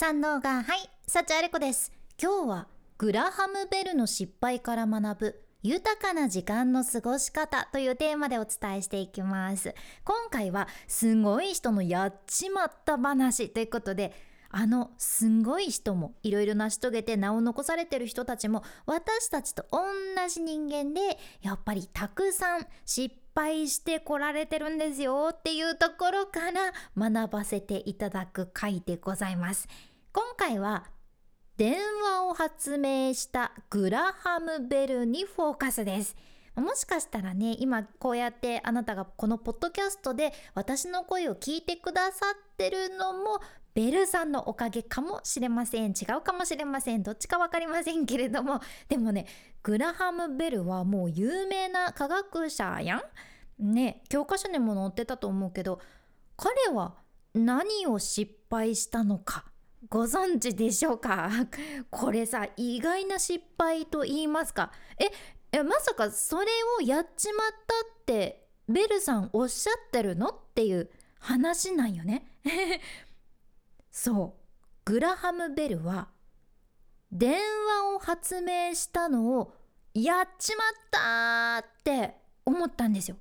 三能がはい幸あれ子です。今日はグラハムベルの失敗から学ぶ豊かな時間の過ごし方というテーマでお伝えしていきます。今回はすごい人のやっちまった話ということであのすごい人もいろいろ成し遂げて名を残されてる人たちも私たちと同じ人間でやっぱりたくさん失敗してこられてるんですよっていうところから学ばせていただく回でございます。今回は電話を発明したグラハムベルにフォーカスです。もしかしたらね今こうやってあなたがこのポッドキャストで私の声を聞いてくださってるのもベルさんのおかげかもしれません。違うかもしれません。どっちか分かりませんけれども。でもねグラハム・ベルはもう有名な科学者やん。ね教科書にも載ってたと思うけど彼は何を失敗したのか。ご存知でしょうか？これさ意外な失敗と言いますか？えまさかそれをやっちまったってベルさんおっしゃってるの？っていう話なんよね。そう。グラハム・ベルは電話を発明したのをやっちまったって思ったんですよ。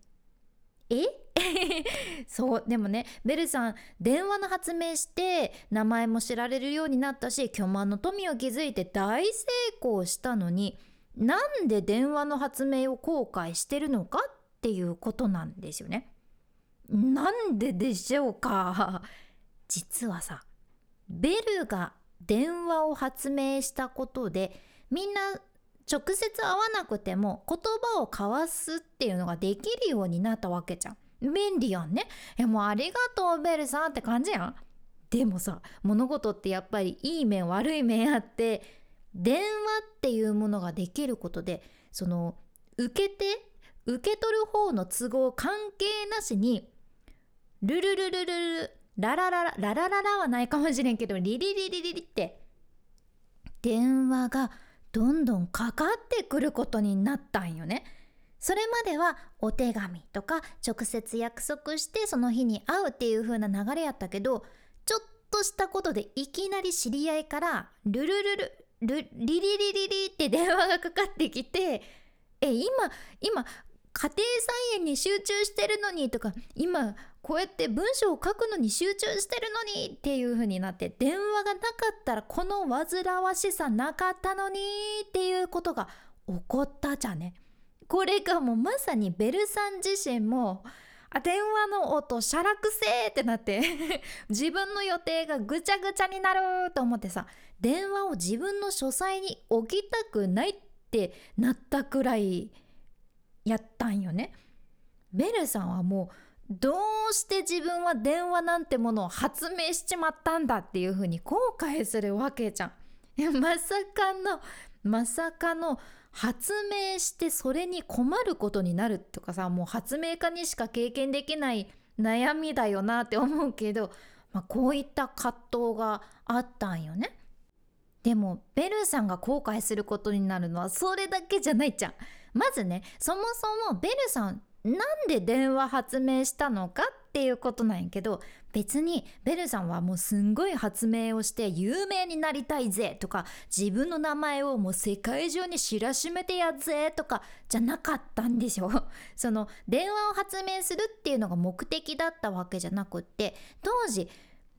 え？そうでもねベルさん電話の発明して名前も知られるようになったし巨万の富を築いて大成功したのになんで電話の発明を後悔してるのかっていうことなんですよね。なんででしょうか？実はさベルが電話を発明したことでみんな直接会わなくても言葉を交わすっていうのができるようになったわけじゃん。便利やんね。えもうありがとうベルさんって感じやん。でもさ物事ってやっぱりいい面悪い面あって電話っていうものができることでその受けて受け取る方の都合関係なしにルルルルルルララララララララはないかもしれんけどリリリリリリって電話がどんどんかかってくることになったんよね。それまではお手紙とか直接約束してその日に会うっていう風な流れやったけどちょっとしたことでいきなり知り合いからルルルルルリリリリリって電話がかかってきてえ今今家庭菜園に集中してるのにとか今こうやって文章を書くのに集中してるのにっていう風になって電話がなかったらこの煩わしさなかったのにっていうことが起こったじゃね。これがもうまさにベルさん自身もあ電話の音しゃらくせーってなって 自分の予定がぐちゃぐちゃになると思ってさ電話を自分の書斎に置きたくないってなったくらいやったんよね。ベルさんはもうどうして自分は電話なんてものを発明しちまったんだっていうふうに後悔するわけじゃん。まさかのまさかの発明してそれに困ることになるとかさもう発明家にしか経験できない悩みだよなって思うけど、まあ、こういった葛藤があったんよね。でもベルさんが後悔することになるのはそれだけじゃないじゃん。まずねそもそもベルさんなんで電話発明したのかっていうことなんやけど別にベルさんはもうすんごい発明をして有名になりたいぜとか自分の名前をもう世界中に知らしめてやっぜとかじゃなかったんでしょ。その電話を発明するっていうのが目的だったわけじゃなくって当時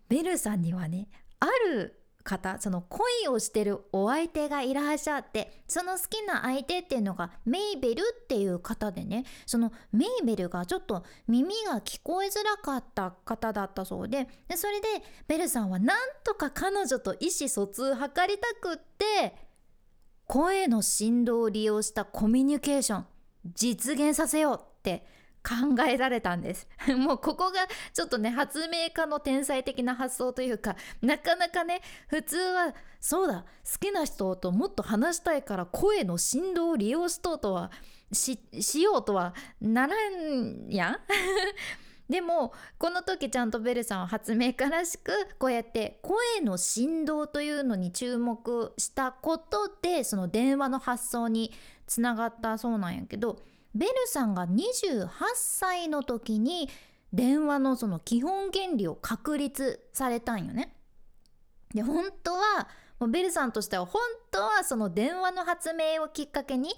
ベルさんにはねある方その恋をしてるお相手がいらっしゃってその好きな相手っていうのがメイベルっていう方でねそのメイベルがちょっと耳が聞こえづらかった方だったそうででそれでベルさんはなんとか彼女と意思疎通を図りたくって声の振動を利用したコミュニケーション実現させようって考えられたんです。もうここがちょっとね発明家の天才的な発想というかなかなかね普通はそうだ好きな人ともっと話したいから声の振動を利用しとうとはしようとはならんやん。でもこの時ちゃんとベルさんは発明家らしくこうやって声の振動というのに注目したことでその電話の発想につながったそうなんやけどベルさんが28歳の時に電話のその基本原理を確立されたんよね。で本当はもうベルさんとしては本当はその電話の発明をきっかけに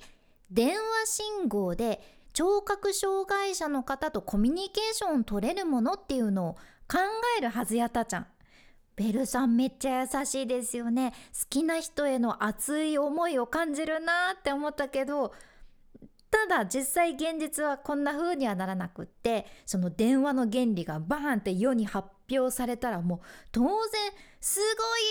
電話信号で聴覚障害者の方とコミュニケーションを取れるものっていうのを考えるはずやったじゃん。ベルさんめっちゃ優しいですよね。好きな人への熱い思いを感じるなって思ったけどただ実際現実はこんな風にはならなくってその電話の原理がバーンって世に発表されたらもう当然す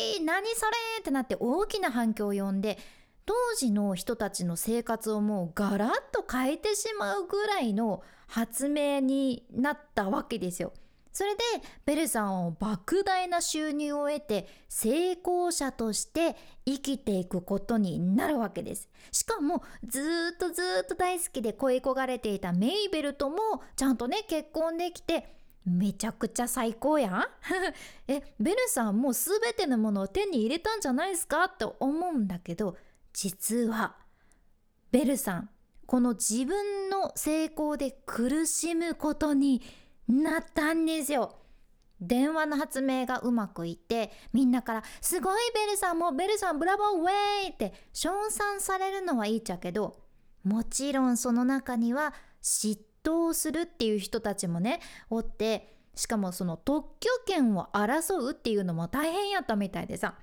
ごい何それってなって大きな反響を呼んで当時の人たちの生活をもうガラッと変えてしまうぐらいの発明になったわけですよ。それでベルさんは莫大な収入を得て成功者として生きていくことになるわけです。しかもずっとずっと大好きで恋焦がれていたメイベルともちゃんとね結婚できてめちゃくちゃ最高やん。えベルさんもう全てのものを手に入れたんじゃないですか？って思うんだけど実はベルさんこの自分の成功で苦しむことになったんですよ。電話の発明がうまくいってみんなから「すごいベルさんもうベルさんブラボーウェイ!」って称賛されるのはいいっちゃけどもちろんその中には嫉妬するっていう人たちもねおってしかもその特許権を争うっていうのも大変やったみたいでさ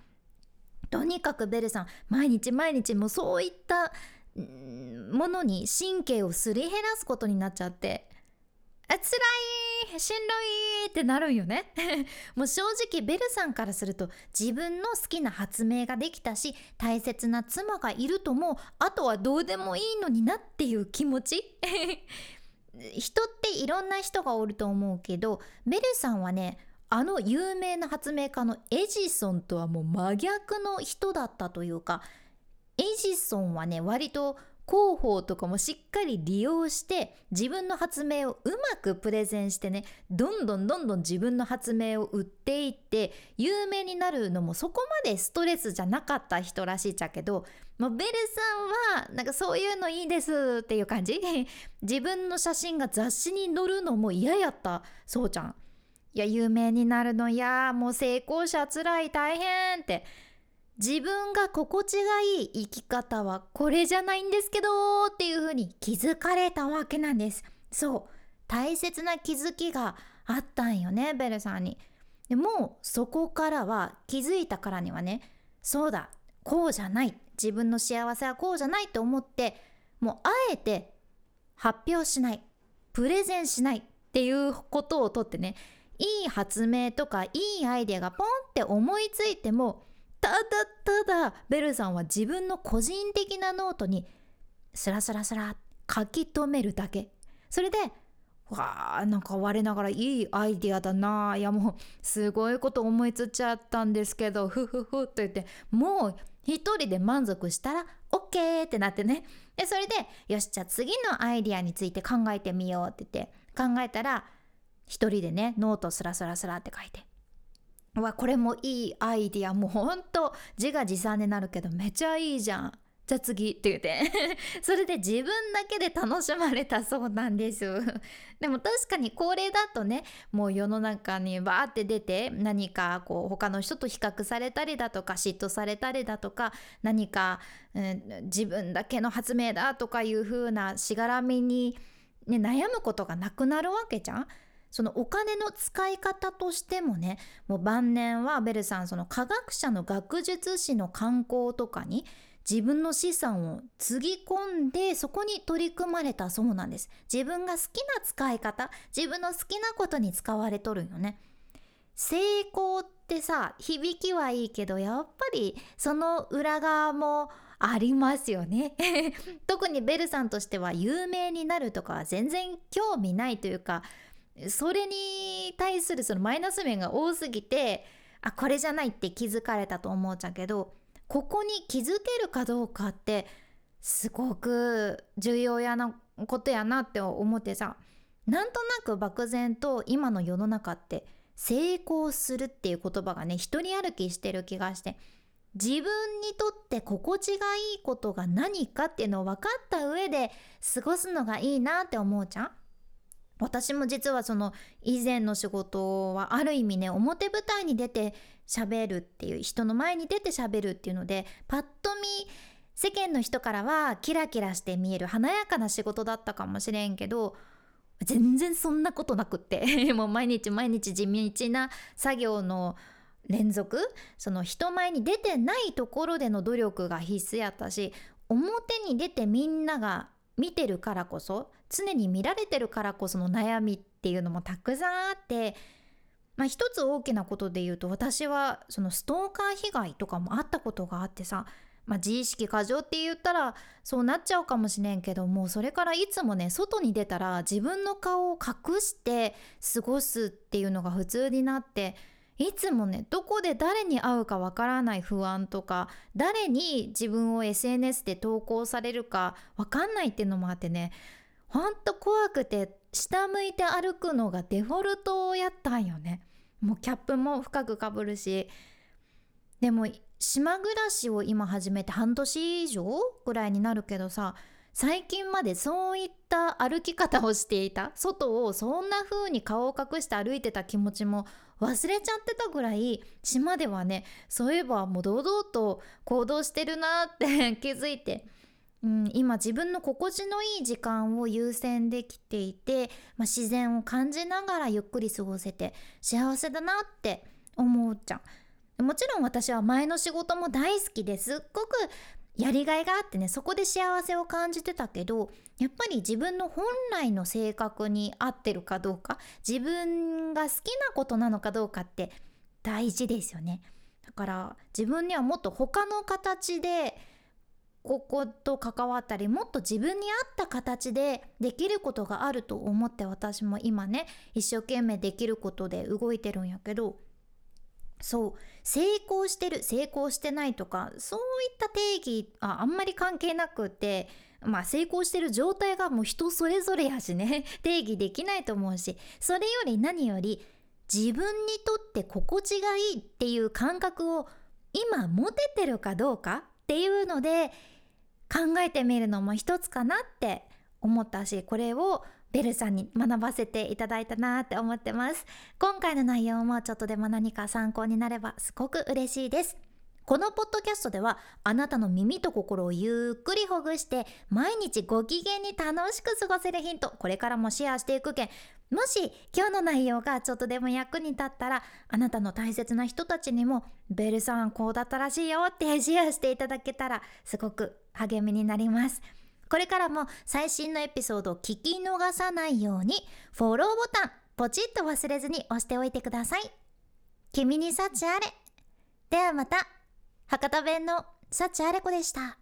とにかくベルさん毎日毎日もうそういったものに神経をすり減らすことになっちゃってつらいしんどいってなるんよね。もう正直ベルさんからすると自分の好きな発明ができたし大切な妻がいるともあとはどうでもいいのになっていう気持ち。人っていろんな人がおると思うけどベルさんはねあの有名な発明家のエジソンとはもう真逆の人だったというかエジソンはね割と広報とかもしっかり利用して自分の発明をうまくプレゼンしてねどんどんどんどん自分の発明を売っていって有名になるのもそこまでストレスじゃなかった人らしいっちゃけど、まあ、ベルさんはなんかそういうのいいですっていう感じ？自分の写真が雑誌に載るのも嫌やった。そうちゃん。いや有名になるの嫌。もう成功者つらい。大変って。自分が心地がいい生き方はこれじゃないんですけどっていう風に気づかれたわけなんです。そう。大切な気づきがあったんよねベルさんに。でもそこからは気づいたからにはねそうだこうじゃない。自分の幸せはこうじゃないと思ってもうあえて発表しない。プレゼンしないっていうことをとってねいい発明とかいいアイデアがポンって思いついてもただただベルさんは自分の個人的なノートにスラスラスラ書き留めるだけ。それでわあなんか我ながらいいアイディアだな。いやもうすごいこと思いつっちゃったんですけどふふふと言ってもう一人で満足したら OK ってなってね。でそれでよしじゃあ次のアイディアについて考えてみようって言って考えたら一人でねノートスラスラスラって書いて。わこれもいいアイディア。もうほんと自画自賛になるけどめちゃいいじゃん。じゃあ次って言って。それで自分だけで楽しまれたそうなんです。でも確かにこれだとねもう世の中にバーって出て何かこう他の人と比較されたりだとか嫉妬されたりだとか何か、うん、自分だけの発明だとかいう風なしがらみに、ね、悩むことがなくなるわけじゃん。そのお金の使い方としてもねもう晩年はベルさんその科学者の学術誌の観光とかに自分の資産をつぎ込んでそこに取り組まれたそうなんです。自分が好きな使い方自分の好きなことに使われとるんよね。成功ってさ響きはいいけどやっぱりその裏側もありますよね。特にベルさんとしては有名になるとかは全然興味ないというかそれに対するそのマイナス面が多すぎてあこれじゃないって気づかれたと思うちゃけどここに気づけるかどうかってすごく重要やなことやなって思ってさなんとなく漠然と今の世の中って成功するっていう言葉がね一人歩きしてる気がして自分にとって心地がいいことが何かっていうのを分かった上で過ごすのがいいなって思うじゃん。私も実はその以前の仕事はある意味ね表舞台に出て喋るっていう人の前に出て喋るっていうのでパッと見世間の人からはキラキラして見える華やかな仕事だったかもしれんけど全然そんなことなくって もう毎日毎日地道な作業の連続その人前に出てないところでの努力が必須やったし表に出てみんなが見てるからこそ常に見られてるからこその悩みっていうのもたくさんあってまあ一つ大きなことで言うと私はそのストーカー被害とかもあったことがあってさまあ、自意識過剰って言ったらそうなっちゃうかもしれんけどもそれからいつもね外に出たら自分の顔を隠して過ごすっていうのが普通になっていつもねどこで誰に会うかわからない不安とか誰に自分を SNS で投稿されるかわかんないっていうのもあってねほんと怖くて下向いて歩くのがデフォルトやったんよね。もうキャップも深くかぶるしでも島暮らしを今始めて半年以上ぐらいになるけどさ最近までそういった歩き方をしていた外をそんな風に顔を隠して歩いてた気持ちも忘れちゃってたぐらい島ではねそういえばもう堂々と行動してるなって 気づいて、うん、今自分の心地のいい時間を優先できていて、まあ、自然を感じながらゆっくり過ごせて幸せだなって思うじゃん。もちろん私は前の仕事も大好きですっごくやりがいがあってねそこで幸せを感じてたけどやっぱり自分の本来の性格に合ってるかどうか自分が好きなことなのかどうかって大事ですよね。だから自分にはもっと他の形でここと関わったりもっと自分に合った形でできることがあると思って私も今ね一生懸命できることで動いてるんやけどそう成功してる成功してないとかそういった定義ああんまり関係なくてまあ成功してる状態がもう人それぞれやしね 定義できないと思うしそれより何より自分にとって心地がいいっていう感覚を今持ててるかどうかっていうので考えてみるのも一つかなって思ったしこれをベルさんに学ばせていただいたなって思ってます。今回の内容もちょっとでも何か参考になればすごく嬉しいです。このポッドキャストではあなたの耳と心をゆっくりほぐして毎日ご機嫌に楽しく過ごせるヒントこれからもシェアしていくけん。もし今日の内容がちょっとでも役に立ったらあなたの大切な人たちにもベルさんこうだったらしいよってシェアしていただけたらすごく励みになります。これからも最新のエピソードを聞き逃さないようにフォローボタンポチッと忘れずに押しておいてください。君に幸あれ。ではまた。博多弁の幸あれ子でした。